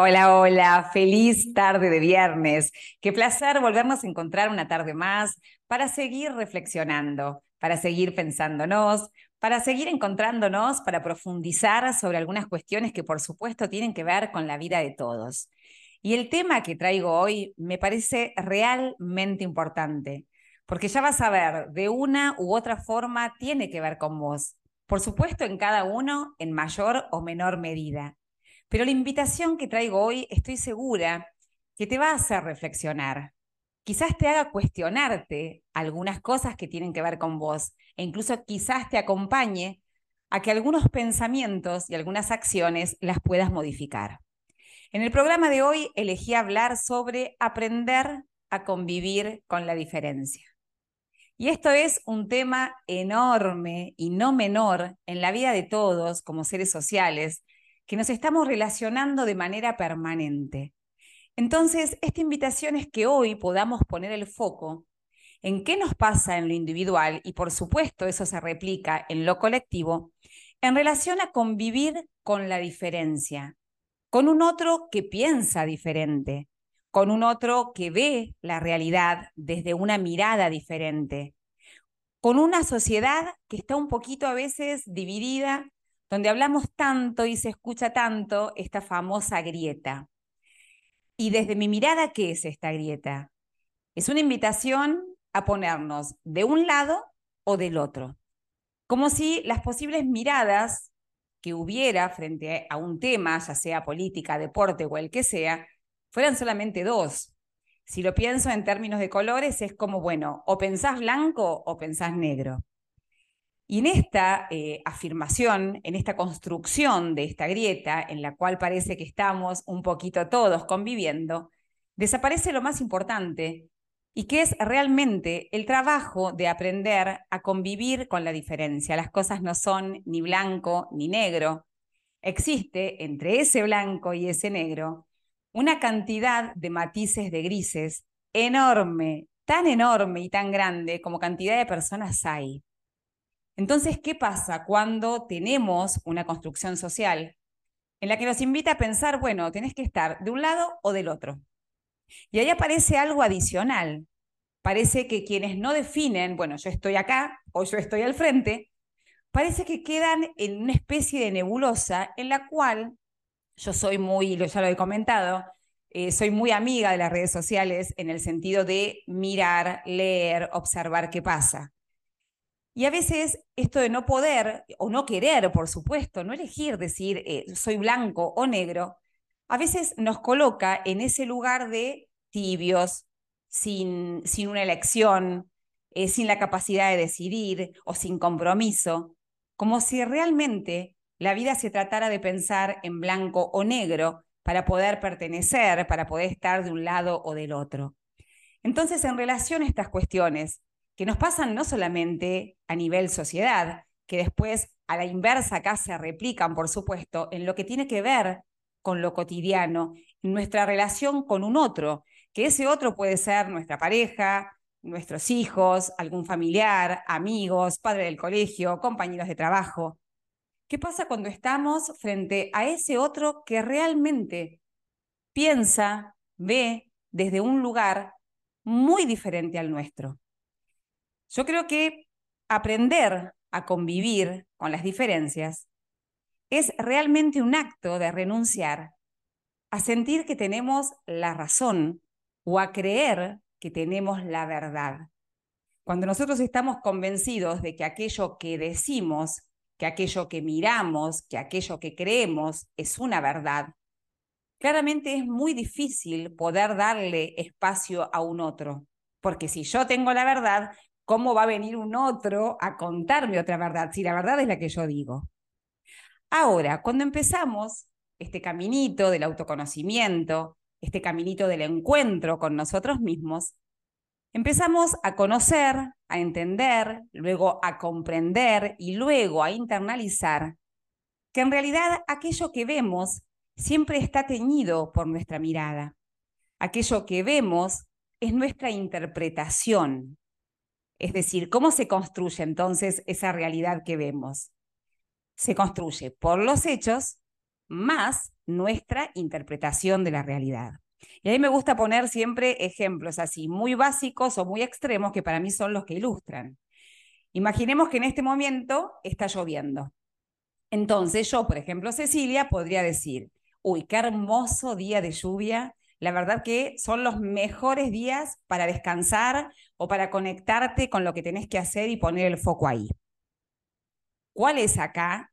Hola, hola, feliz tarde de viernes. Qué placer volvernos a encontrar una tarde más para seguir reflexionando, para seguir pensándonos, para seguir encontrándonos, para profundizar sobre algunas cuestiones que por supuesto tienen que ver con la vida de todos. Y el tema que traigo hoy me parece realmente importante, porque ya vas a ver, de una u otra forma tiene que ver con vos. Por supuesto, en cada uno en mayor o menor medida. Pero la invitación que traigo hoy estoy segura que te va a hacer reflexionar. Quizás te haga cuestionarte algunas cosas que tienen que ver con vos e incluso quizás te acompañe a que algunos pensamientos y algunas acciones las puedas modificar. En el programa de hoy elegí hablar sobre aprender a convivir con la diferencia. Y esto es un tema enorme y no menor en la vida de todos como seres sociales, que nos estamos relacionando de manera permanente. Entonces, esta invitación es que hoy podamos poner el foco en qué nos pasa en lo individual y por supuesto eso se replica en lo colectivo en relación a convivir con la diferencia, con un otro que piensa diferente, con un otro que ve la realidad desde una mirada diferente, con una sociedad que está un poquito a veces dividida donde hablamos tanto y se escucha tanto esta famosa grieta. Y desde mi mirada, ¿qué es esta grieta? Es una invitación a ponernos de un lado o del otro, como si las posibles miradas que hubiera frente a un tema, ya sea política, deporte o el que sea, fueran solamente dos. Si lo pienso en términos de colores, es como, bueno, o pensás blanco o pensás negro. Y en esta eh, afirmación, en esta construcción de esta grieta, en la cual parece que estamos un poquito todos conviviendo, desaparece lo más importante y que es realmente el trabajo de aprender a convivir con la diferencia. Las cosas no son ni blanco ni negro. Existe entre ese blanco y ese negro una cantidad de matices de grises enorme, tan enorme y tan grande como cantidad de personas hay. Entonces, ¿qué pasa cuando tenemos una construcción social en la que nos invita a pensar, bueno, tenés que estar de un lado o del otro? Y ahí aparece algo adicional. Parece que quienes no definen, bueno, yo estoy acá o yo estoy al frente, parece que quedan en una especie de nebulosa en la cual yo soy muy, ya lo he comentado, eh, soy muy amiga de las redes sociales en el sentido de mirar, leer, observar qué pasa. Y a veces esto de no poder o no querer, por supuesto, no elegir decir eh, soy blanco o negro, a veces nos coloca en ese lugar de tibios, sin, sin una elección, eh, sin la capacidad de decidir o sin compromiso, como si realmente la vida se tratara de pensar en blanco o negro para poder pertenecer, para poder estar de un lado o del otro. Entonces, en relación a estas cuestiones, que nos pasan no solamente a nivel sociedad, que después a la inversa acá se replican, por supuesto, en lo que tiene que ver con lo cotidiano, en nuestra relación con un otro, que ese otro puede ser nuestra pareja, nuestros hijos, algún familiar, amigos, padre del colegio, compañeros de trabajo. ¿Qué pasa cuando estamos frente a ese otro que realmente piensa, ve desde un lugar muy diferente al nuestro? Yo creo que aprender a convivir con las diferencias es realmente un acto de renunciar a sentir que tenemos la razón o a creer que tenemos la verdad. Cuando nosotros estamos convencidos de que aquello que decimos, que aquello que miramos, que aquello que creemos es una verdad, claramente es muy difícil poder darle espacio a un otro. Porque si yo tengo la verdad, ¿Cómo va a venir un otro a contarme otra verdad si la verdad es la que yo digo? Ahora, cuando empezamos este caminito del autoconocimiento, este caminito del encuentro con nosotros mismos, empezamos a conocer, a entender, luego a comprender y luego a internalizar que en realidad aquello que vemos siempre está teñido por nuestra mirada. Aquello que vemos es nuestra interpretación, es decir, ¿cómo se construye entonces esa realidad que vemos? Se construye por los hechos más nuestra interpretación de la realidad. Y a mí me gusta poner siempre ejemplos así, muy básicos o muy extremos, que para mí son los que ilustran. Imaginemos que en este momento está lloviendo. Entonces yo, por ejemplo, Cecilia, podría decir, uy, qué hermoso día de lluvia. La verdad que son los mejores días para descansar o para conectarte con lo que tenés que hacer y poner el foco ahí. ¿Cuál es acá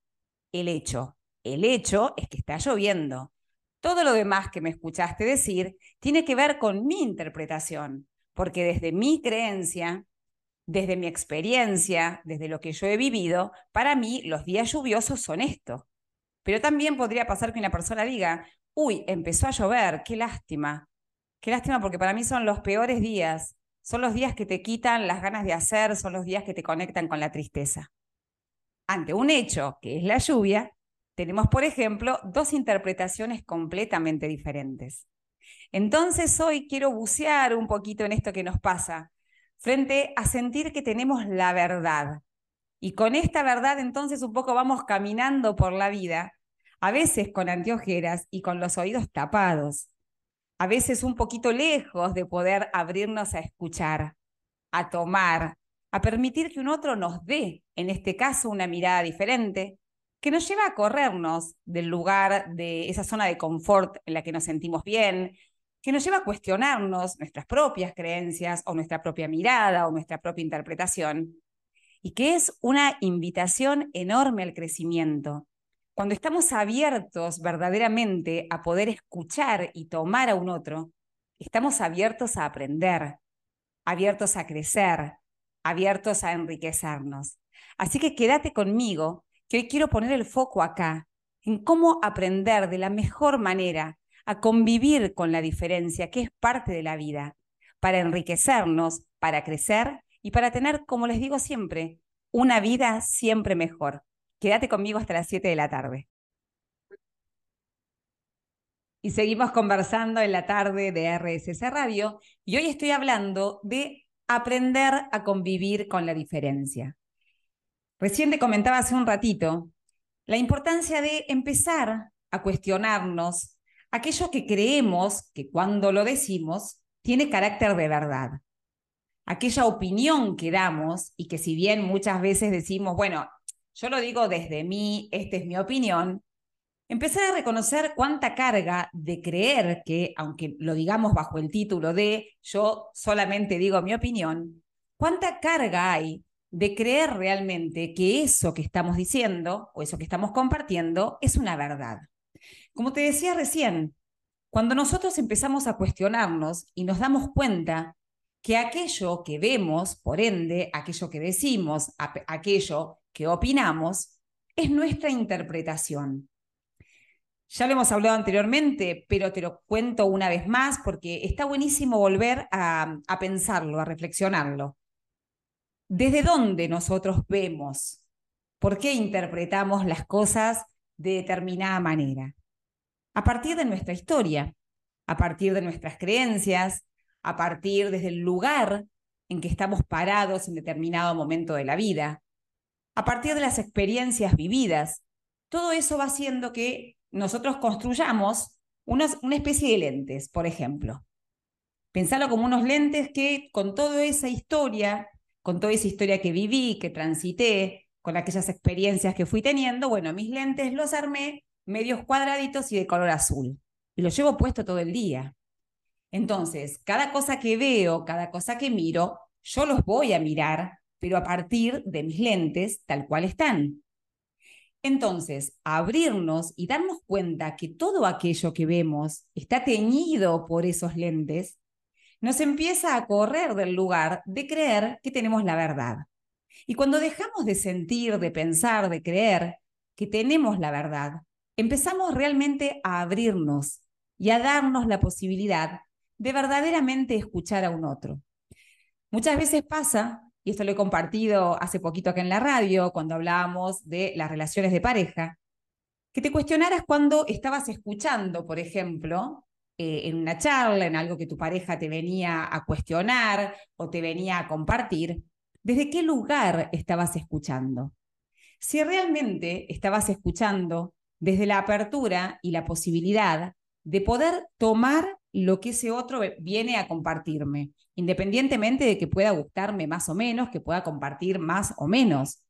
el hecho? El hecho es que está lloviendo. Todo lo demás que me escuchaste decir tiene que ver con mi interpretación, porque desde mi creencia, desde mi experiencia, desde lo que yo he vivido, para mí los días lluviosos son esto. Pero también podría pasar que una persona diga, uy, empezó a llover, qué lástima. Qué lástima porque para mí son los peores días, son los días que te quitan las ganas de hacer, son los días que te conectan con la tristeza. Ante un hecho, que es la lluvia, tenemos, por ejemplo, dos interpretaciones completamente diferentes. Entonces hoy quiero bucear un poquito en esto que nos pasa, frente a sentir que tenemos la verdad. Y con esta verdad entonces un poco vamos caminando por la vida, a veces con anteojeras y con los oídos tapados, a veces un poquito lejos de poder abrirnos a escuchar, a tomar, a permitir que un otro nos dé, en este caso, una mirada diferente, que nos lleva a corrernos del lugar, de esa zona de confort en la que nos sentimos bien, que nos lleva a cuestionarnos nuestras propias creencias o nuestra propia mirada o nuestra propia interpretación, y que es una invitación enorme al crecimiento. Cuando estamos abiertos verdaderamente a poder escuchar y tomar a un otro, estamos abiertos a aprender, abiertos a crecer, abiertos a enriquecernos. Así que quédate conmigo que hoy quiero poner el foco acá, en cómo aprender de la mejor manera a convivir con la diferencia, que es parte de la vida, para enriquecernos, para crecer y para tener, como les digo siempre, una vida siempre mejor. Quédate conmigo hasta las 7 de la tarde. Y seguimos conversando en la tarde de RSS Radio y hoy estoy hablando de aprender a convivir con la diferencia. Recién te comentaba hace un ratito la importancia de empezar a cuestionarnos aquello que creemos que cuando lo decimos tiene carácter de verdad. Aquella opinión que damos y que si bien muchas veces decimos, bueno, yo lo digo desde mí, esta es mi opinión, empezar a reconocer cuánta carga de creer que, aunque lo digamos bajo el título de yo solamente digo mi opinión, cuánta carga hay de creer realmente que eso que estamos diciendo o eso que estamos compartiendo es una verdad. Como te decía recién, cuando nosotros empezamos a cuestionarnos y nos damos cuenta que aquello que vemos, por ende, aquello que decimos, aquello que opinamos, es nuestra interpretación. Ya lo hemos hablado anteriormente, pero te lo cuento una vez más porque está buenísimo volver a, a pensarlo, a reflexionarlo. ¿Desde dónde nosotros vemos? ¿Por qué interpretamos las cosas de determinada manera? A partir de nuestra historia, a partir de nuestras creencias, a partir desde el lugar en que estamos parados en determinado momento de la vida, a partir de las experiencias vividas. Todo eso va haciendo que nosotros construyamos una especie de lentes, por ejemplo. Pensarlo como unos lentes que con toda esa historia con toda esa historia que viví, que transité, con aquellas experiencias que fui teniendo, bueno, mis lentes los armé medios cuadraditos y de color azul. Y los llevo puesto todo el día. Entonces, cada cosa que veo, cada cosa que miro, yo los voy a mirar, pero a partir de mis lentes tal cual están. Entonces, abrirnos y darnos cuenta que todo aquello que vemos está teñido por esos lentes, nos empieza a correr del lugar de creer que tenemos la verdad. Y cuando dejamos de sentir, de pensar, de creer que tenemos la verdad, empezamos realmente a abrirnos y a darnos la posibilidad de verdaderamente escuchar a un otro. Muchas veces pasa, y esto lo he compartido hace poquito acá en la radio, cuando hablábamos de las relaciones de pareja, que te cuestionaras cuando estabas escuchando, por ejemplo, eh, en una charla, en algo que tu pareja te venía a cuestionar o te venía a compartir, ¿desde qué lugar estabas escuchando? Si realmente estabas escuchando desde la apertura y la posibilidad de poder tomar lo que ese otro viene a compartirme, independientemente de que pueda gustarme más o menos, que pueda compartir más o menos.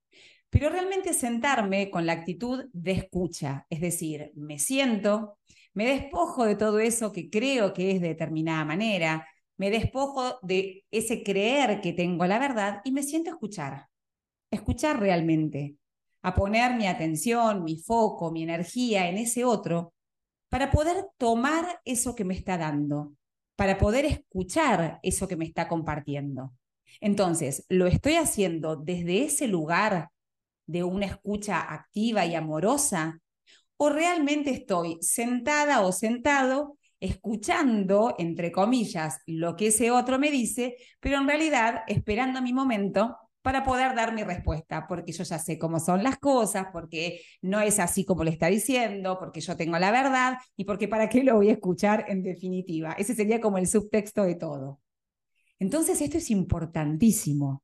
Pero realmente sentarme con la actitud de escucha, es decir, me siento, me despojo de todo eso que creo que es de determinada manera, me despojo de ese creer que tengo la verdad y me siento a escuchar, escuchar realmente, a poner mi atención, mi foco, mi energía en ese otro para poder tomar eso que me está dando, para poder escuchar eso que me está compartiendo. Entonces, ¿lo estoy haciendo desde ese lugar de una escucha activa y amorosa? ¿O realmente estoy sentada o sentado escuchando, entre comillas, lo que ese otro me dice, pero en realidad esperando mi momento para poder dar mi respuesta, porque yo ya sé cómo son las cosas, porque no es así como le está diciendo, porque yo tengo la verdad y porque para qué lo voy a escuchar en definitiva. Ese sería como el subtexto de todo. Entonces esto es importantísimo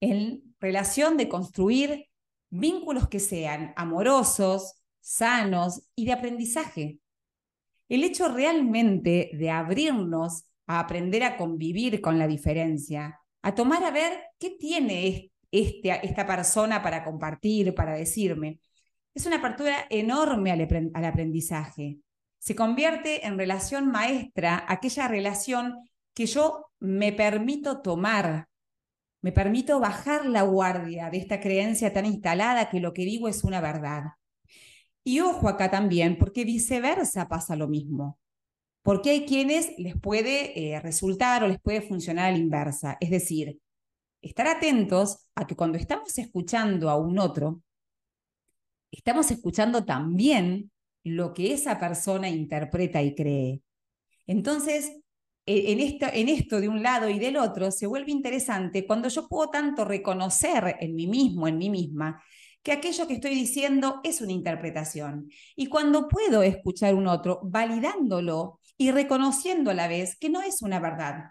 en relación de construir vínculos que sean amorosos, sanos y de aprendizaje. El hecho realmente de abrirnos a aprender a convivir con la diferencia, a tomar a ver qué tiene este, esta persona para compartir, para decirme. Es una apertura enorme al, al aprendizaje. Se convierte en relación maestra, aquella relación que yo me permito tomar, me permito bajar la guardia de esta creencia tan instalada que lo que digo es una verdad. Y ojo acá también, porque viceversa pasa lo mismo porque hay quienes les puede eh, resultar o les puede funcionar a la inversa. Es decir, estar atentos a que cuando estamos escuchando a un otro, estamos escuchando también lo que esa persona interpreta y cree. Entonces, e, en esto, en esto de un lado y del otro se vuelve interesante cuando yo puedo tanto reconocer en mí mismo, en mí misma, que aquello que estoy diciendo es una interpretación. Y cuando puedo escuchar un otro, validándolo y reconociendo a la vez que no es una verdad,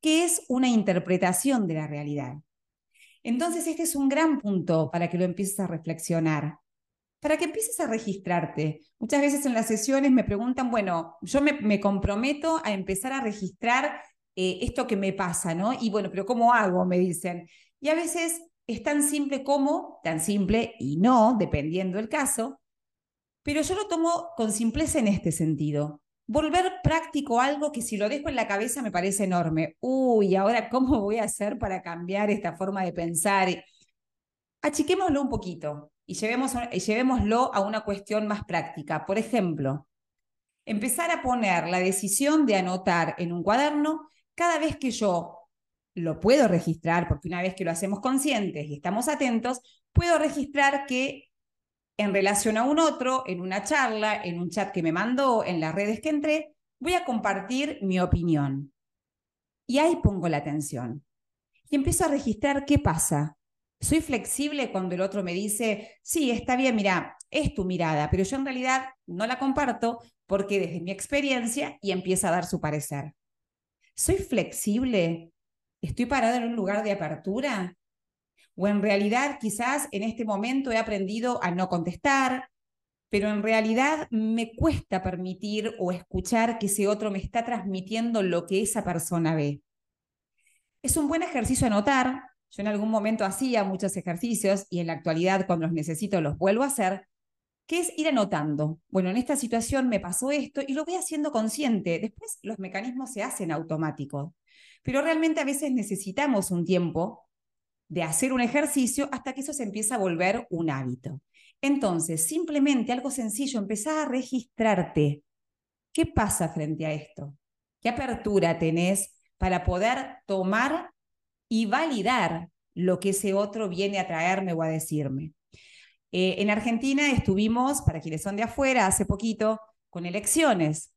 que es una interpretación de la realidad. Entonces, este es un gran punto para que lo empieces a reflexionar, para que empieces a registrarte. Muchas veces en las sesiones me preguntan, bueno, yo me, comprometo a empezar a registrar eh, esto que me pasa, ¿no? Y bueno, pero ¿cómo hago? Me dicen. Y a veces es tan simple como, tan simple y no, dependiendo del caso, pero yo lo tomo con simpleza en este sentido volver práctico algo que si lo dejo en la cabeza me parece enorme. Uy, ahora cómo voy a hacer para cambiar esta forma de pensar. Achiquémoslo un poquito y llevémoslo a una cuestión más práctica. Por ejemplo, empezar a poner la decisión de anotar en un cuaderno cada vez que yo lo puedo registrar, porque una vez que lo hacemos conscientes y estamos atentos, puedo registrar que en relación a un otro, en una charla, en un chat que me mandó, en las redes que entré, voy a compartir mi opinión. Y ahí pongo la atención. Y empiezo a registrar qué pasa. Soy flexible cuando el otro me dice, sí, está bien, mira, es tu mirada, pero yo en realidad no la comparto porque desde mi experiencia y empieza a dar su parecer. ¿Soy flexible? ¿Estoy parado en un lugar de apertura? O en realidad quizás en este momento he aprendido a no contestar, pero en realidad me cuesta permitir o escuchar que ese otro me está transmitiendo lo que esa persona ve. Es un buen ejercicio anotar. Yo en algún momento hacía muchos ejercicios y en la actualidad cuando los necesito los vuelvo a hacer, que es ir anotando. Bueno, en esta situación me pasó esto y lo voy haciendo consciente. Después los mecanismos se hacen automáticos. Pero realmente a veces necesitamos un tiempo de hacer un ejercicio hasta que eso se empieza a volver un hábito. Entonces, simplemente algo sencillo, empezar a registrarte. ¿Qué pasa frente a esto? ¿Qué apertura tenés para poder tomar y validar lo que ese otro viene a traerme o a decirme? Eh, en Argentina estuvimos, para quienes son de afuera, hace poquito, con elecciones.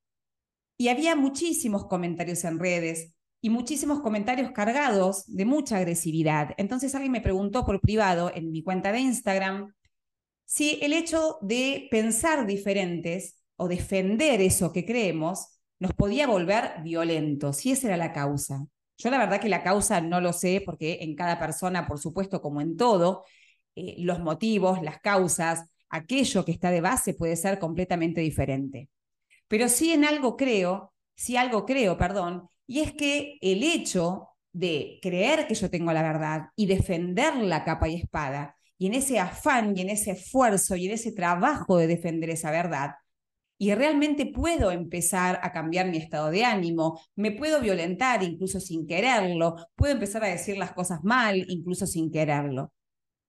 Y había muchísimos comentarios en redes y muchísimos comentarios cargados de mucha agresividad. Entonces alguien me preguntó por privado en mi cuenta de Instagram si el hecho de pensar diferentes o defender eso que creemos nos podía volver violentos, si esa era la causa. Yo la verdad que la causa no lo sé porque en cada persona, por supuesto, como en todo, eh, los motivos, las causas, aquello que está de base puede ser completamente diferente. Pero sí en algo creo, sí algo creo, perdón, y es que el hecho de creer que yo tengo la verdad y defender la capa y espada, y en ese afán y en ese esfuerzo y en ese trabajo de defender esa verdad, y realmente puedo empezar a cambiar mi estado de ánimo, me puedo violentar incluso sin quererlo, puedo empezar a decir las cosas mal incluso sin quererlo.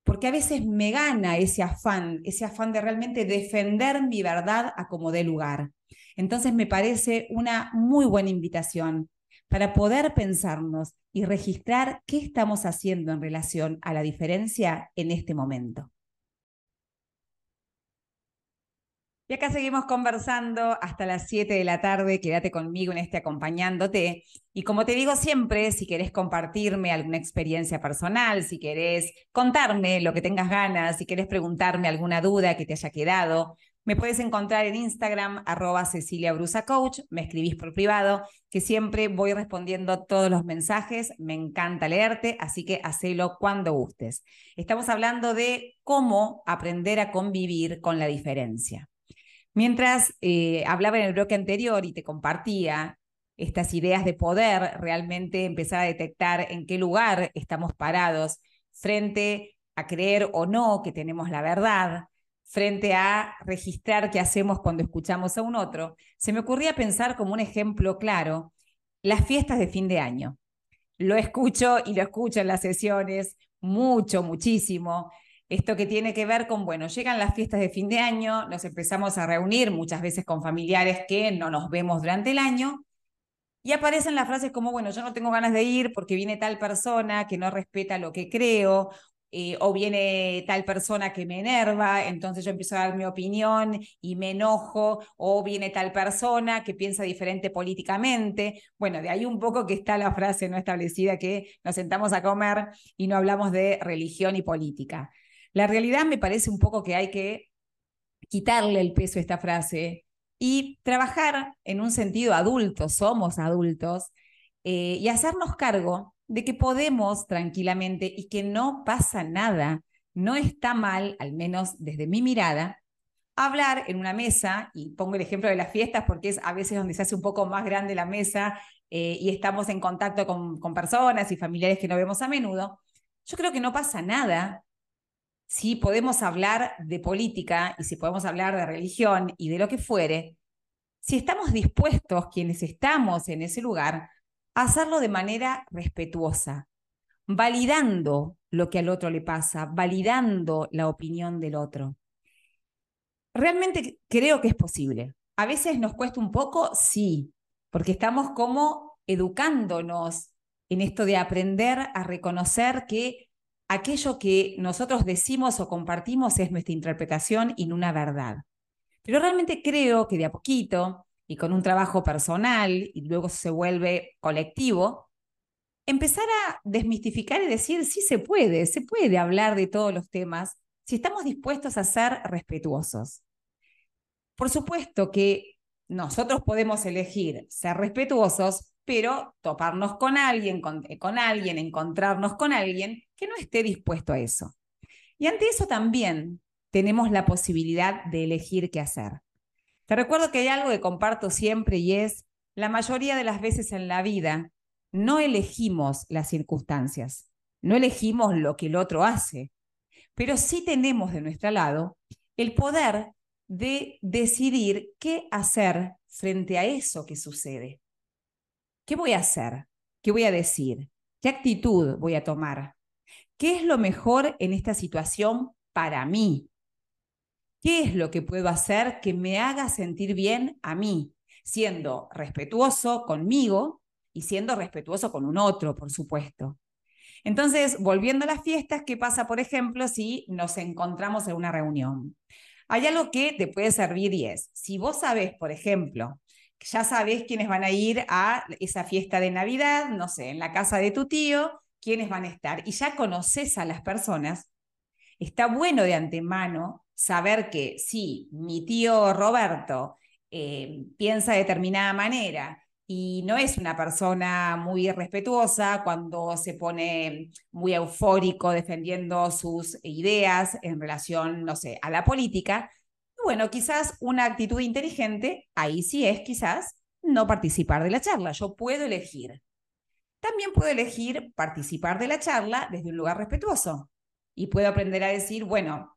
Porque a veces me gana ese afán, ese afán de realmente defender mi verdad a como dé lugar. Entonces me parece una muy buena invitación para poder pensarnos y registrar qué estamos haciendo en relación a la diferencia en este momento. Y acá seguimos conversando hasta las 7 de la tarde. Quédate conmigo en este acompañándote. Y como te digo siempre, si querés compartirme alguna experiencia personal, si querés contarme lo que tengas ganas, si querés preguntarme alguna duda que te haya quedado, me puedes encontrar en Instagram, arroba Cecilia Brusa Coach, me escribís por privado, que siempre voy respondiendo todos los mensajes, me encanta leerte, así que hacelo cuando gustes. Estamos hablando de cómo aprender a convivir con la diferencia. Mientras eh, hablaba en el bloque anterior y te compartía estas ideas de poder, realmente empezar a detectar en qué lugar estamos parados frente a creer o no que tenemos la verdad, frente a registrar qué hacemos cuando escuchamos a un otro, se me ocurría pensar como un ejemplo claro las fiestas de fin de año. Lo escucho y lo escucho en las sesiones mucho, muchísimo. Esto que tiene que ver con, bueno, llegan las fiestas de fin de año, nos empezamos a reunir muchas veces con familiares que no nos vemos durante el año y aparecen las frases como, bueno, yo no tengo ganas de ir porque viene tal persona que no respeta lo que creo, eh, o viene tal persona que me enerva, entonces yo empiezo a dar mi opinión y me enojo, o viene tal persona que piensa diferente políticamente. Bueno, de ahí un poco que está la frase no establecida que nos sentamos a comer y no hablamos de religión y política. La realidad me parece un poco que hay que quitarle el peso a esta frase y trabajar en un sentido adulto, somos adultos, eh, y hacernos cargo de que podemos tranquilamente y que no pasa nada, no está mal, al menos desde mi mirada, hablar en una mesa, y pongo el ejemplo de las fiestas porque es a veces donde se hace un poco más grande la mesa eh, y estamos en contacto con, con personas y familiares que no vemos a menudo, yo creo que no pasa nada si podemos hablar de política y si podemos hablar de religión y de lo que fuere, si estamos dispuestos, quienes estamos en ese lugar, hacerlo de manera respetuosa, validando lo que al otro le pasa, validando la opinión del otro. Realmente creo que es posible. A veces nos cuesta un poco, sí, porque estamos como educándonos en esto de aprender a reconocer que aquello que nosotros decimos o compartimos es nuestra interpretación y no una verdad. Pero realmente creo que de a poquito y con un trabajo personal y luego se vuelve colectivo, empezar a desmistificar y decir, sí se puede, se puede hablar de todos los temas si estamos dispuestos a ser respetuosos. Por supuesto que nosotros podemos elegir ser respetuosos, pero toparnos con alguien, con, eh, con alguien, encontrarnos con alguien que no esté dispuesto a eso. Y ante eso también tenemos la posibilidad de elegir qué hacer. Te recuerdo que hay algo que comparto siempre y es, la mayoría de las veces en la vida no elegimos las circunstancias, no elegimos lo que el otro hace, pero sí tenemos de nuestro lado el poder de decidir qué hacer frente a eso que sucede. ¿Qué voy a hacer? ¿Qué voy a decir? ¿Qué actitud voy a tomar? ¿Qué es lo mejor en esta situación para mí? ¿Qué es lo que puedo hacer que me haga sentir bien a mí? Siendo respetuoso conmigo y siendo respetuoso con un otro, por supuesto. Entonces, volviendo a las fiestas, ¿qué pasa, por ejemplo, si nos encontramos en una reunión? Hay algo que te puede servir y es, si vos sabés, por ejemplo, ya sabés quiénes van a ir a esa fiesta de Navidad, no sé, en la casa de tu tío, quiénes van a estar, y ya conoces a las personas, está bueno de antemano saber que si mi tío Roberto eh, piensa de determinada manera y no es una persona muy respetuosa cuando se pone muy eufórico defendiendo sus ideas en relación, no sé, a la política. Bueno, quizás una actitud inteligente, ahí sí es quizás no participar de la charla. Yo puedo elegir. También puedo elegir participar de la charla desde un lugar respetuoso y puedo aprender a decir, bueno,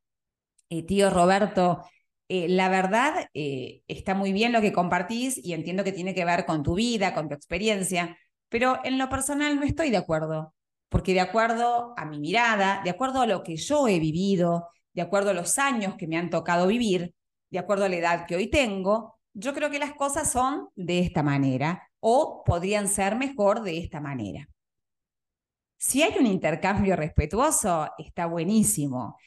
eh, tío Roberto, eh, la verdad eh, está muy bien lo que compartís y entiendo que tiene que ver con tu vida, con tu experiencia, pero en lo personal no estoy de acuerdo, porque de acuerdo a mi mirada, de acuerdo a lo que yo he vivido, de acuerdo a los años que me han tocado vivir, de acuerdo a la edad que hoy tengo, yo creo que las cosas son de esta manera o podrían ser mejor de esta manera. Si hay un intercambio respetuoso, está buenísimo.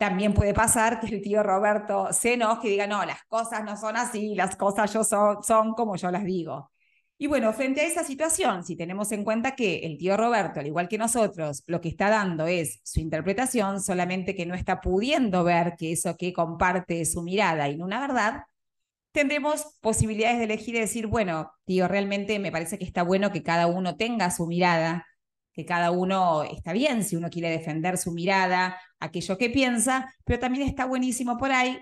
También puede pasar que el tío Roberto se enoje y diga, no, las cosas no son así, las cosas yo son, son como yo las digo. Y bueno, frente a esa situación, si tenemos en cuenta que el tío Roberto, al igual que nosotros, lo que está dando es su interpretación, solamente que no está pudiendo ver que eso que comparte es su mirada y no una verdad, tendremos posibilidades de elegir y decir, bueno, tío, realmente me parece que está bueno que cada uno tenga su mirada, que cada uno está bien si uno quiere defender su mirada, aquello que piensa, pero también está buenísimo por ahí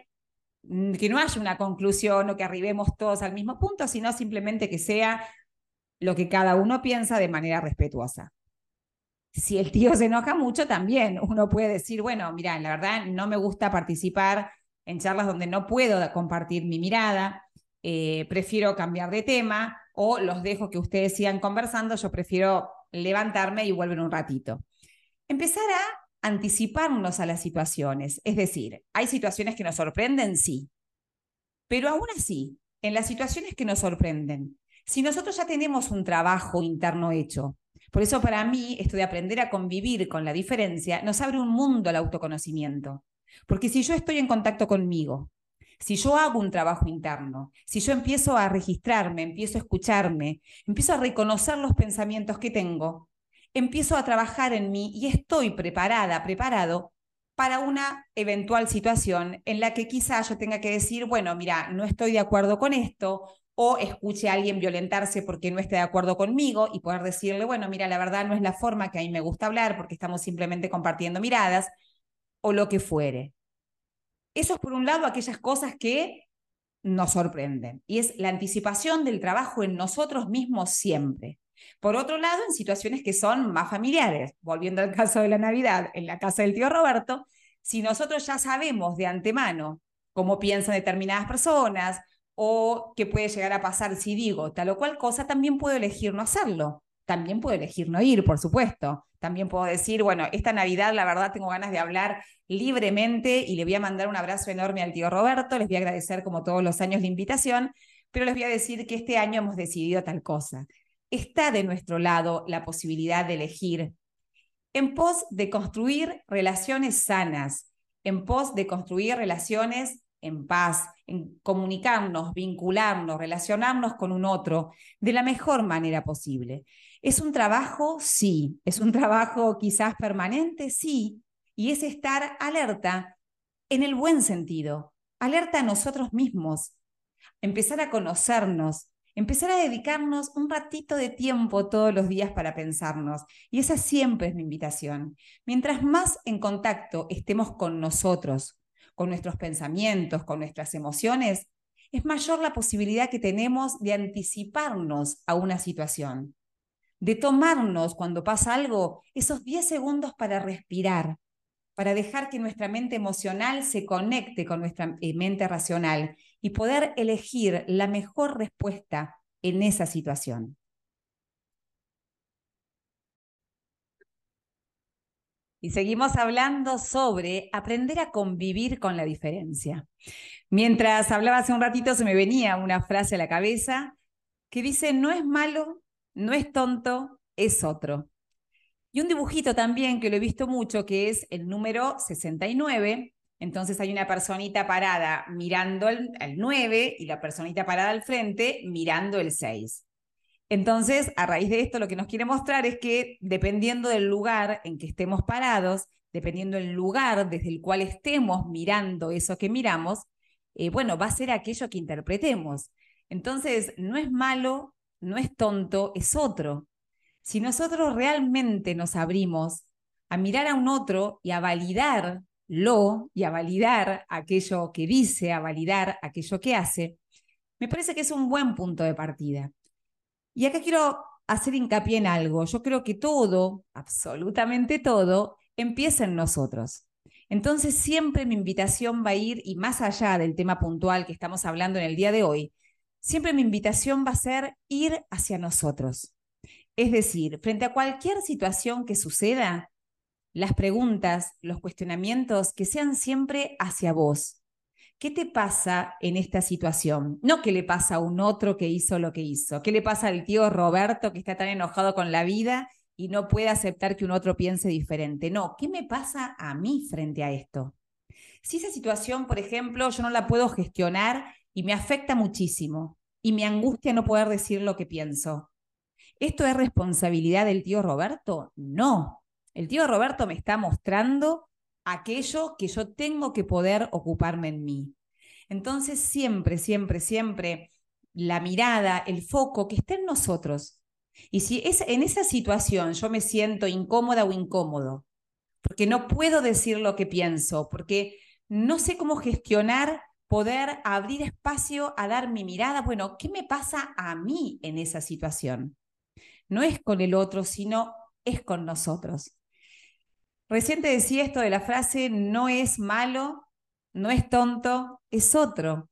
mm, que no haya una conclusión o que arribemos todos al mismo punto, sino simplemente que sea lo que cada uno piensa de manera respetuosa. Si el tío se enoja mucho, también uno puede decir, bueno, mira, la verdad no me gusta participar en charlas donde no puedo compartir mi mirada, eh, prefiero cambiar de tema o los dejo que ustedes sigan conversando, yo prefiero levantarme y vuelven un ratito. Empezar a anticiparnos a las situaciones, es decir, hay situaciones que nos sorprenden, sí, pero aún así, en las situaciones que nos sorprenden, si nosotros ya tenemos un trabajo interno hecho, por eso para mí esto de aprender a convivir con la diferencia nos abre un mundo al autoconocimiento. Porque si yo estoy en contacto conmigo, si yo hago un trabajo interno, si yo empiezo a registrarme, empiezo a escucharme, empiezo a reconocer los pensamientos que tengo, empiezo a trabajar en mí y estoy preparada, preparado para una eventual situación en la que quizás yo tenga que decir, bueno, mira, no estoy de acuerdo con esto, o escuche a alguien violentarse porque no esté de acuerdo conmigo y poder decirle, bueno, mira, la verdad no es la forma que a mí me gusta hablar porque estamos simplemente compartiendo miradas, o lo que fuere. Eso es por un lado aquellas cosas que nos sorprenden y es la anticipación del trabajo en nosotros mismos siempre. Por otro lado, en situaciones que son más familiares, volviendo al caso de la Navidad en la casa del tío Roberto, si nosotros ya sabemos de antemano cómo piensan determinadas personas o qué puede llegar a pasar si digo tal o cual cosa, también puedo elegir no hacerlo. También puedo elegir no ir, por supuesto. También puedo decir, bueno, esta Navidad la verdad tengo ganas de hablar libremente y le voy a mandar un abrazo enorme al tío Roberto, les voy a agradecer como todos los años la invitación, pero les voy a decir que este año hemos decidido tal cosa. Está de nuestro lado la posibilidad de elegir en pos de construir relaciones sanas, en pos de construir relaciones en paz, en comunicarnos, vincularnos, relacionarnos con un otro de la mejor manera posible. ¿Es un trabajo? Sí. ¿Es un trabajo quizás permanente? Sí. Y es estar alerta en el buen sentido, alerta a nosotros mismos, empezar a conocernos, empezar a dedicarnos un ratito de tiempo todos los días para pensarnos. Y esa siempre es mi invitación. Mientras más en contacto estemos con nosotros, con nuestros pensamientos, con nuestras emociones, es mayor la posibilidad que tenemos de anticiparnos a una situación de tomarnos cuando pasa algo esos 10 segundos para respirar, para dejar que nuestra mente emocional se conecte con nuestra eh, mente racional y poder elegir la mejor respuesta en esa situación. Y seguimos hablando sobre aprender a convivir con la diferencia. Mientras hablaba hace un ratito se me venía una frase a la cabeza que dice, no es malo no es tonto, es otro. Y un dibujito también que lo he visto mucho, que es el número 69. Entonces hay una personita parada mirando el, 9 y la personita parada al frente mirando el 6. Entonces, a raíz de esto, lo que nos quiere mostrar es que dependiendo del lugar en que estemos parados, dependiendo del lugar desde el cual estemos mirando eso que miramos, eh, bueno, va a ser aquello que interpretemos. Entonces, no es malo no es tonto, es otro. Si nosotros realmente nos abrimos a mirar a un otro y a validarlo y a validar aquello que dice, a validar aquello que hace, me parece que es un buen punto de partida. Y acá quiero hacer hincapié en algo. Yo creo que todo, absolutamente todo, empieza en nosotros. Entonces siempre mi invitación va a ir, y más allá del tema puntual que estamos hablando en el día de hoy, siempre mi invitación va a ser ir hacia nosotros. Es decir, frente a cualquier situación que suceda, las preguntas, los cuestionamientos, que sean siempre hacia vos. ¿Qué te pasa en esta situación? No qué le pasa a un otro que hizo lo que hizo. ¿Qué le pasa al tío Roberto que está tan enojado con la vida y no puede aceptar que un otro piense diferente? No, ¿qué me pasa a mí frente a esto? Si esa situación, por ejemplo, yo no la puedo gestionar y me afecta muchísimo y me angustia no poder decir lo que pienso, ¿Esto es responsabilidad del tío Roberto? No. El tío Roberto me está mostrando aquello que yo tengo que poder ocuparme en mí. Entonces, siempre, siempre, siempre la mirada, el foco que esté en nosotros. Y si es, en esa situación yo me siento incómoda o incómodo, porque no puedo decir lo que pienso, porque no sé cómo gestionar, poder abrir espacio a dar mi mirada, bueno, ¿qué me pasa a mí en esa situación? no es con el otro, sino es con nosotros. Reciente decía esto de la frase, no es malo, no es tonto, es otro.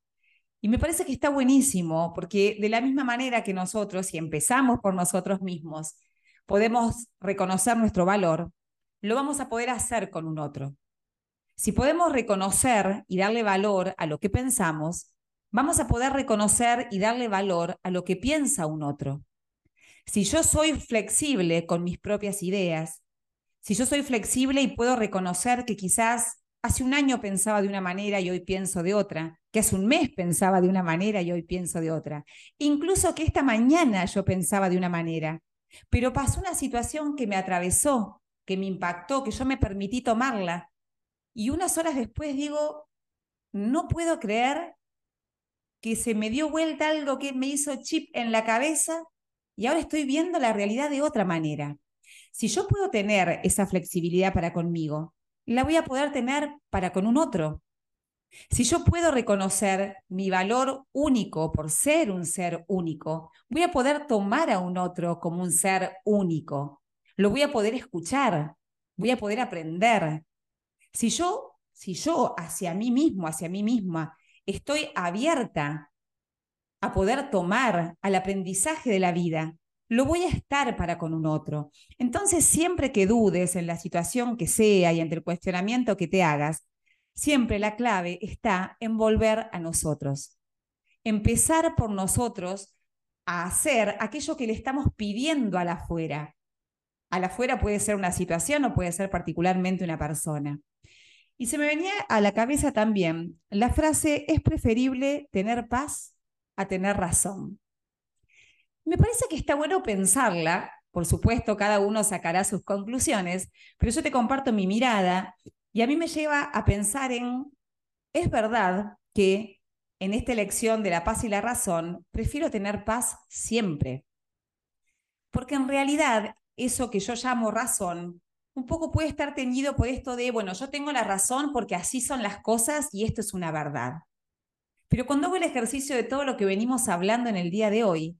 Y me parece que está buenísimo, porque de la misma manera que nosotros, si empezamos por nosotros mismos, podemos reconocer nuestro valor, lo vamos a poder hacer con un otro. Si podemos reconocer y darle valor a lo que pensamos, vamos a poder reconocer y darle valor a lo que piensa un otro. Si yo soy flexible con mis propias ideas, si yo soy flexible y puedo reconocer que quizás hace un año pensaba de una manera y hoy pienso de otra, que hace un mes pensaba de una manera y hoy pienso de otra, incluso que esta mañana yo pensaba de una manera, pero pasó una situación que me atravesó, que me impactó, que yo me permití tomarla, y unas horas después digo, no puedo creer que se me dio vuelta algo que me hizo chip en la cabeza y ahora estoy viendo la realidad de otra manera. Si yo puedo tener esa flexibilidad para conmigo, la voy a poder tener para con un otro. Si yo puedo reconocer mi valor único por ser un ser único, voy a poder tomar a un otro como un ser único. Lo voy a poder escuchar, voy a poder aprender. Si yo, si yo hacia mí mismo, hacia mí misma, estoy abierta a poder tomar al aprendizaje de la vida, lo voy a estar para con un otro. Entonces, siempre que dudes en la situación que sea y ante el cuestionamiento que te hagas, siempre la clave está en volver a nosotros. Empezar por nosotros a hacer aquello que le estamos pidiendo a la afuera. A afuera puede ser una situación o puede ser particularmente una persona. Y se me venía a la cabeza también la frase, es preferible tener paz a tener razón. Me parece que está bueno pensarla, por supuesto, cada uno sacará sus conclusiones, pero yo te comparto mi mirada y a mí me lleva a pensar en, es verdad que en esta elección de la paz y la razón, prefiero tener paz siempre. Porque en realidad eso que yo llamo razón, un poco puede estar teñido por esto de, bueno, yo tengo la razón porque así son las cosas y esto es una verdad. Pero cuando hago el ejercicio de todo lo que venimos hablando en el día de hoy,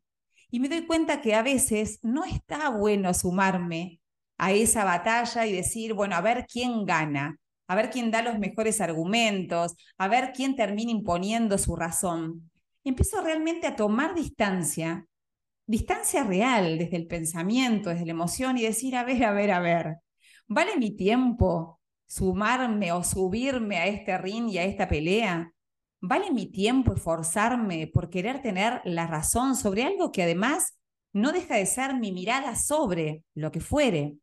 y me doy cuenta que a veces no está bueno sumarme a esa batalla y decir, bueno, a ver quién gana, a ver quién da los mejores argumentos, a ver quién termina imponiendo su razón. empiezo realmente a tomar distancia, distancia real desde el pensamiento, desde la emoción y decir, a ver, a ver, a ver, ¿vale mi tiempo sumarme o subirme a este ring y a esta pelea? ¿Vale mi tiempo esforzarme por querer tener la razón sobre algo que además no deja de ser mi mirada sobre lo que fuere?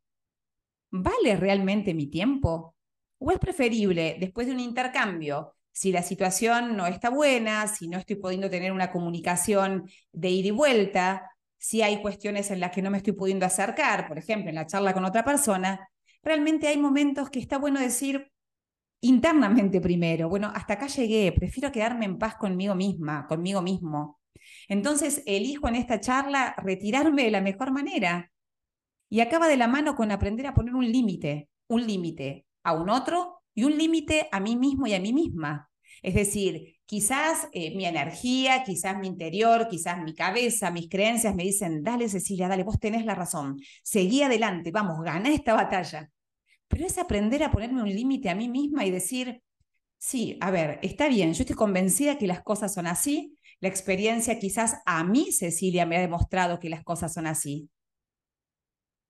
¿Vale realmente mi tiempo? ¿O es preferible, después de un intercambio, si la situación no está buena, si no estoy pudiendo tener una comunicación de ida y vuelta, si hay cuestiones en las que no me estoy pudiendo acercar, por ejemplo, en la charla con otra persona, realmente hay momentos que está bueno decir, internamente primero. Bueno, hasta acá llegué, prefiero quedarme en paz conmigo misma, conmigo mismo. Entonces, elijo en esta charla retirarme de la mejor manera. Y acaba de la mano con aprender a poner un límite, un límite a un otro y un límite a mí mismo y a mí misma. Es decir, quizás eh, mi energía, quizás mi interior, quizás mi cabeza, mis creencias me dicen, dale Cecilia, dale, vos tenés la razón, seguí adelante, vamos, gana esta batalla. Pero es aprender a ponerme un límite a mí misma y decir, sí, a ver, está bien, yo estoy convencida que las cosas son así, la experiencia quizás a mí, Cecilia, me ha demostrado que las cosas son así.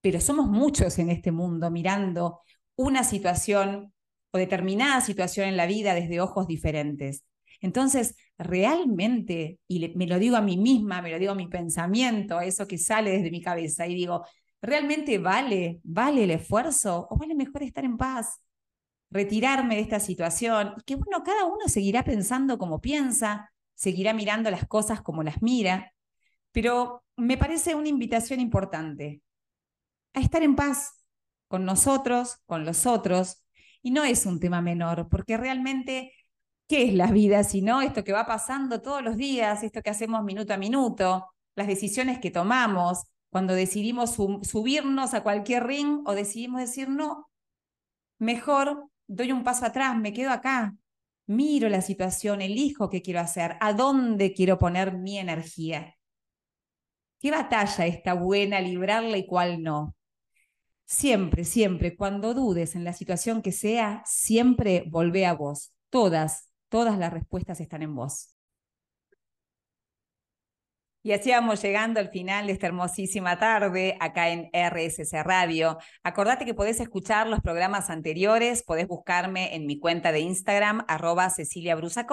Pero somos muchos en este mundo mirando una situación o determinada situación en la vida desde ojos diferentes. Entonces, realmente, y me lo digo a mí misma, me lo digo a mi pensamiento, a eso que sale desde mi cabeza, y digo, ¿realmente vale, vale el esfuerzo o vale mejor estar en paz? Retirarme de esta situación y que, bueno, cada uno seguirá pensando como piensa, seguirá mirando las cosas como las mira, pero me parece una invitación importante a estar en paz con nosotros, con los otros, y no es un tema menor, porque realmente, ¿qué es la vida si no esto que va pasando todos los días, esto que hacemos minuto a minuto, las decisiones que tomamos, cuando decidimos subirnos a cualquier ring o decidimos decir, no, mejor doy un paso atrás, me quedo acá, miro la situación, elijo qué quiero hacer, a dónde quiero poner mi energía. ¿Qué batalla está buena librarla y cuál no? Siempre, siempre, cuando dudes en la situación que sea, siempre volvé a vos. Todas, todas las respuestas están en vos. Y así vamos llegando al final de esta hermosísima tarde acá en RSC Radio. Acordate que podés escuchar los programas anteriores, podés buscarme en mi cuenta de Instagram, arroba Cecilia Brusa.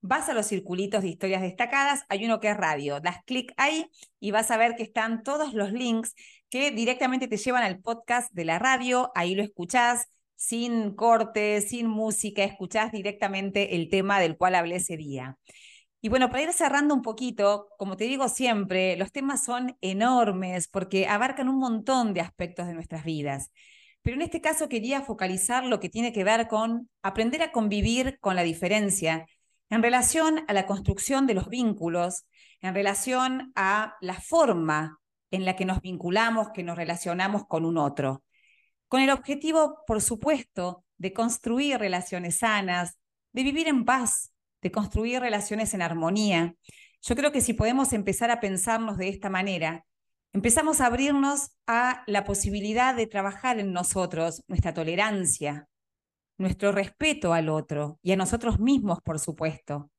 Vas a los circulitos de historias destacadas, hay uno que es radio. Das clic ahí y vas a ver que están todos los links que directamente te llevan al podcast de la radio. Ahí lo escuchás sin cortes, sin música, escuchás directamente el tema del cual hablé ese día. Y bueno, para ir cerrando un poquito, como te digo siempre, los temas son enormes porque abarcan un montón de aspectos de nuestras vidas. Pero en este caso quería focalizar lo que tiene que ver con aprender a convivir con la diferencia en relación a la construcción de los vínculos, en relación a la forma en la que nos vinculamos, que nos relacionamos con un otro. Con el objetivo, por supuesto, de construir relaciones sanas, de vivir en paz, de construir relaciones en armonía. Yo creo que si podemos empezar a pensarnos de esta manera, empezamos a abrirnos a la posibilidad de trabajar en nosotros nuestra tolerancia, nuestro respeto al otro y a nosotros mismos, por supuesto.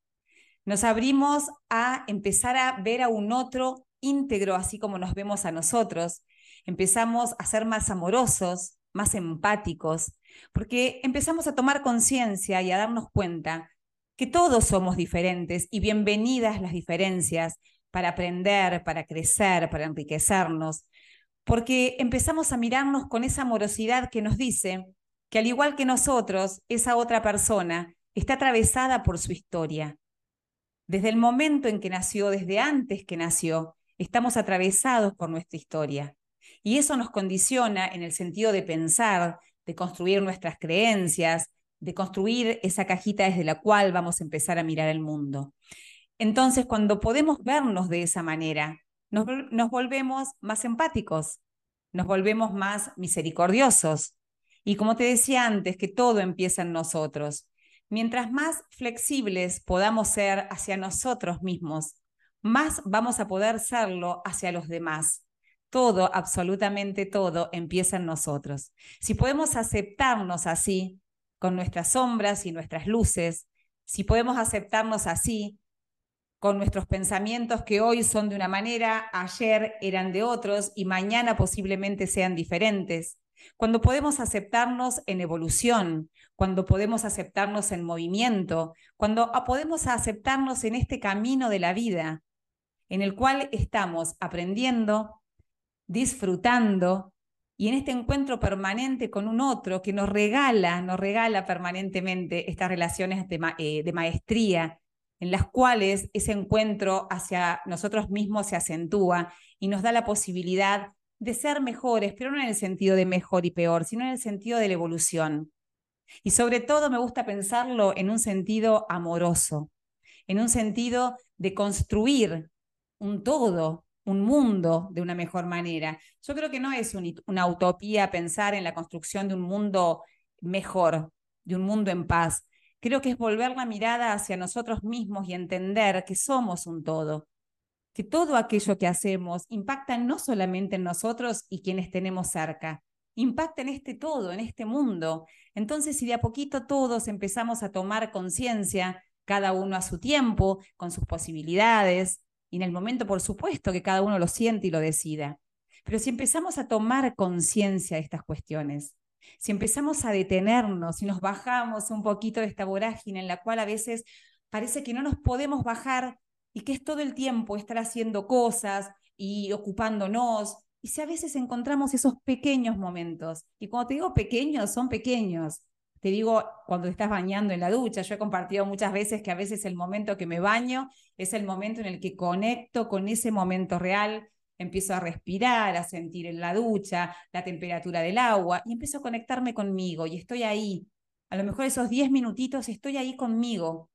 Nos abrimos a empezar a ver a un otro íntegro, así como nos vemos a nosotros. Empezamos a ser más amorosos, más empáticos, porque empezamos a tomar conciencia y a darnos cuenta que todos somos diferentes y bienvenidas las diferencias para aprender, para crecer, para enriquecernos, porque empezamos a mirarnos con esa amorosidad que nos dice que al igual que nosotros, esa otra persona está atravesada por su historia. Desde el momento en que nació, desde antes que nació, estamos atravesados por nuestra historia. Y eso nos condiciona en el sentido de pensar, de construir nuestras creencias, de construir esa cajita desde la cual vamos a empezar a mirar el mundo. Entonces, cuando podemos vernos de esa manera, nos, volvemos más empáticos, nos volvemos más misericordiosos. Y como te decía antes, que todo empieza en nosotros. Mientras más flexibles podamos ser hacia nosotros mismos, más vamos a poder serlo hacia los demás. Todo, absolutamente todo, empieza en nosotros. Si podemos aceptarnos así, con nuestras sombras y nuestras luces, si podemos aceptarnos así, con nuestros pensamientos que hoy son de una manera, ayer eran de otros y mañana posiblemente sean diferentes, cuando podemos aceptarnos en evolución, cuando podemos aceptarnos en movimiento, cuando podemos aceptarnos en este camino de la vida, en el cual estamos aprendiendo, disfrutando y en este encuentro permanente con un otro que nos regala, nos regala permanentemente estas relaciones de, eh, de maestría, en las cuales ese encuentro hacia nosotros mismos se acentúa y nos da la posibilidad de ser mejores, pero no en el sentido de mejor y peor, sino en el sentido de la evolución. Y sobre todo me gusta pensarlo en un sentido amoroso, en un sentido de construir un todo, un mundo de una mejor manera. Yo creo que no es una utopía pensar en la construcción de un mundo mejor, de un mundo en paz. Creo que es volver la mirada hacia nosotros mismos y entender que somos un todo, que todo aquello que hacemos impacta no solamente en nosotros y quienes tenemos cerca, impacta en este todo, en este mundo. Entonces, si de a poquito todos empezamos a tomar conciencia, cada uno a su tiempo, con sus posibilidades, y en el momento, por supuesto, que cada uno lo siente y lo decida. Pero si empezamos a tomar conciencia de estas cuestiones, si empezamos a detenernos y nos bajamos un poquito de esta vorágine en la cual a veces parece que no nos podemos bajar y que es todo el tiempo estar haciendo cosas y ocupándonos. Y si a veces encontramos esos pequeños momentos, y cuando te digo pequeños, son pequeños, te digo, cuando te estás bañando en la ducha, yo he compartido muchas veces que a veces el momento que me baño es el momento en el que conecto con ese momento real, empiezo a respirar, a sentir en la ducha la temperatura del agua y empiezo a conectarme conmigo y estoy ahí. A lo mejor esos 10 minutitos estoy ahí conmigo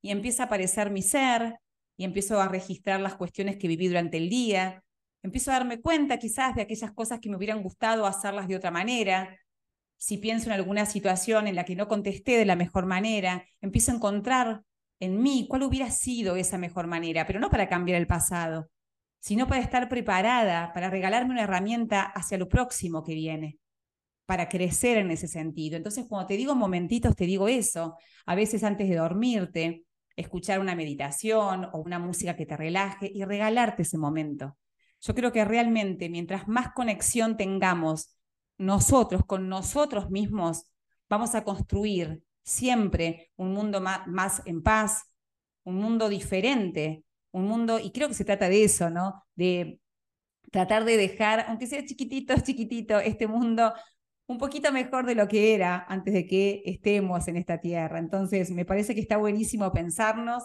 y empieza a aparecer mi ser y empiezo a registrar las cuestiones que viví durante el día. Empiezo a darme cuenta quizás de aquellas cosas que me hubieran gustado hacerlas de otra manera, si pienso en alguna situación en la que no contesté de la mejor manera, empiezo a encontrar en mí cuál hubiera sido esa mejor manera, pero no para cambiar el pasado, sino para estar preparada, para regalarme una herramienta hacia lo próximo que viene, para crecer en ese sentido. Entonces, cuando te digo momentitos, te digo eso. A veces antes de dormirte, escuchar una meditación o una música que te relaje y regalarte ese momento. Yo creo que realmente mientras más conexión tengamos nosotros, con nosotros mismos, vamos a construir siempre un mundo más, en paz, un mundo diferente, un mundo, y creo que se trata de eso, ¿no? De tratar de dejar, aunque sea chiquitito, chiquitito, este mundo un poquito mejor de lo que era antes de que estemos en esta tierra. Entonces, me parece que está buenísimo pensarnos,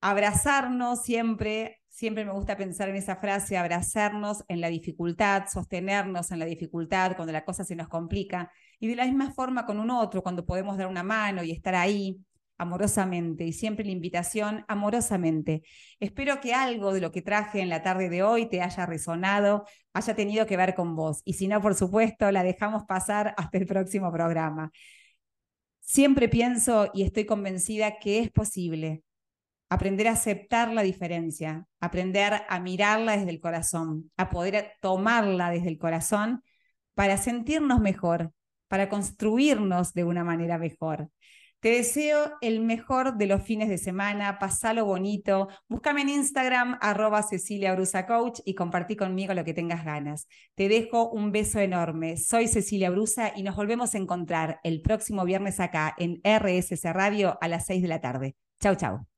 abrazarnos siempre, Siempre me gusta pensar en esa frase, abrazarnos en la dificultad, sostenernos en la dificultad cuando la cosa se nos complica. Y de la misma forma con un otro, cuando podemos dar una mano y estar ahí amorosamente. Y siempre la invitación amorosamente. Espero que algo de lo que traje en la tarde de hoy te haya resonado, haya tenido que ver con vos. Y si no, por supuesto, la dejamos pasar hasta el próximo programa. Siempre pienso y estoy convencida que es posible aprender a aceptar la diferencia, aprender a mirarla desde el corazón, a poder tomarla desde el corazón para sentirnos mejor, para construirnos de una manera mejor. Te deseo el mejor de los fines de semana, pasalo bonito, búscame en Instagram arroba Cecilia Brusa Coach y compartí conmigo lo que tengas ganas. Te dejo un beso enorme. Soy Cecilia Brusa y nos volvemos a encontrar el próximo viernes acá en RSC Radio a las 6 de la tarde. Chau, chau.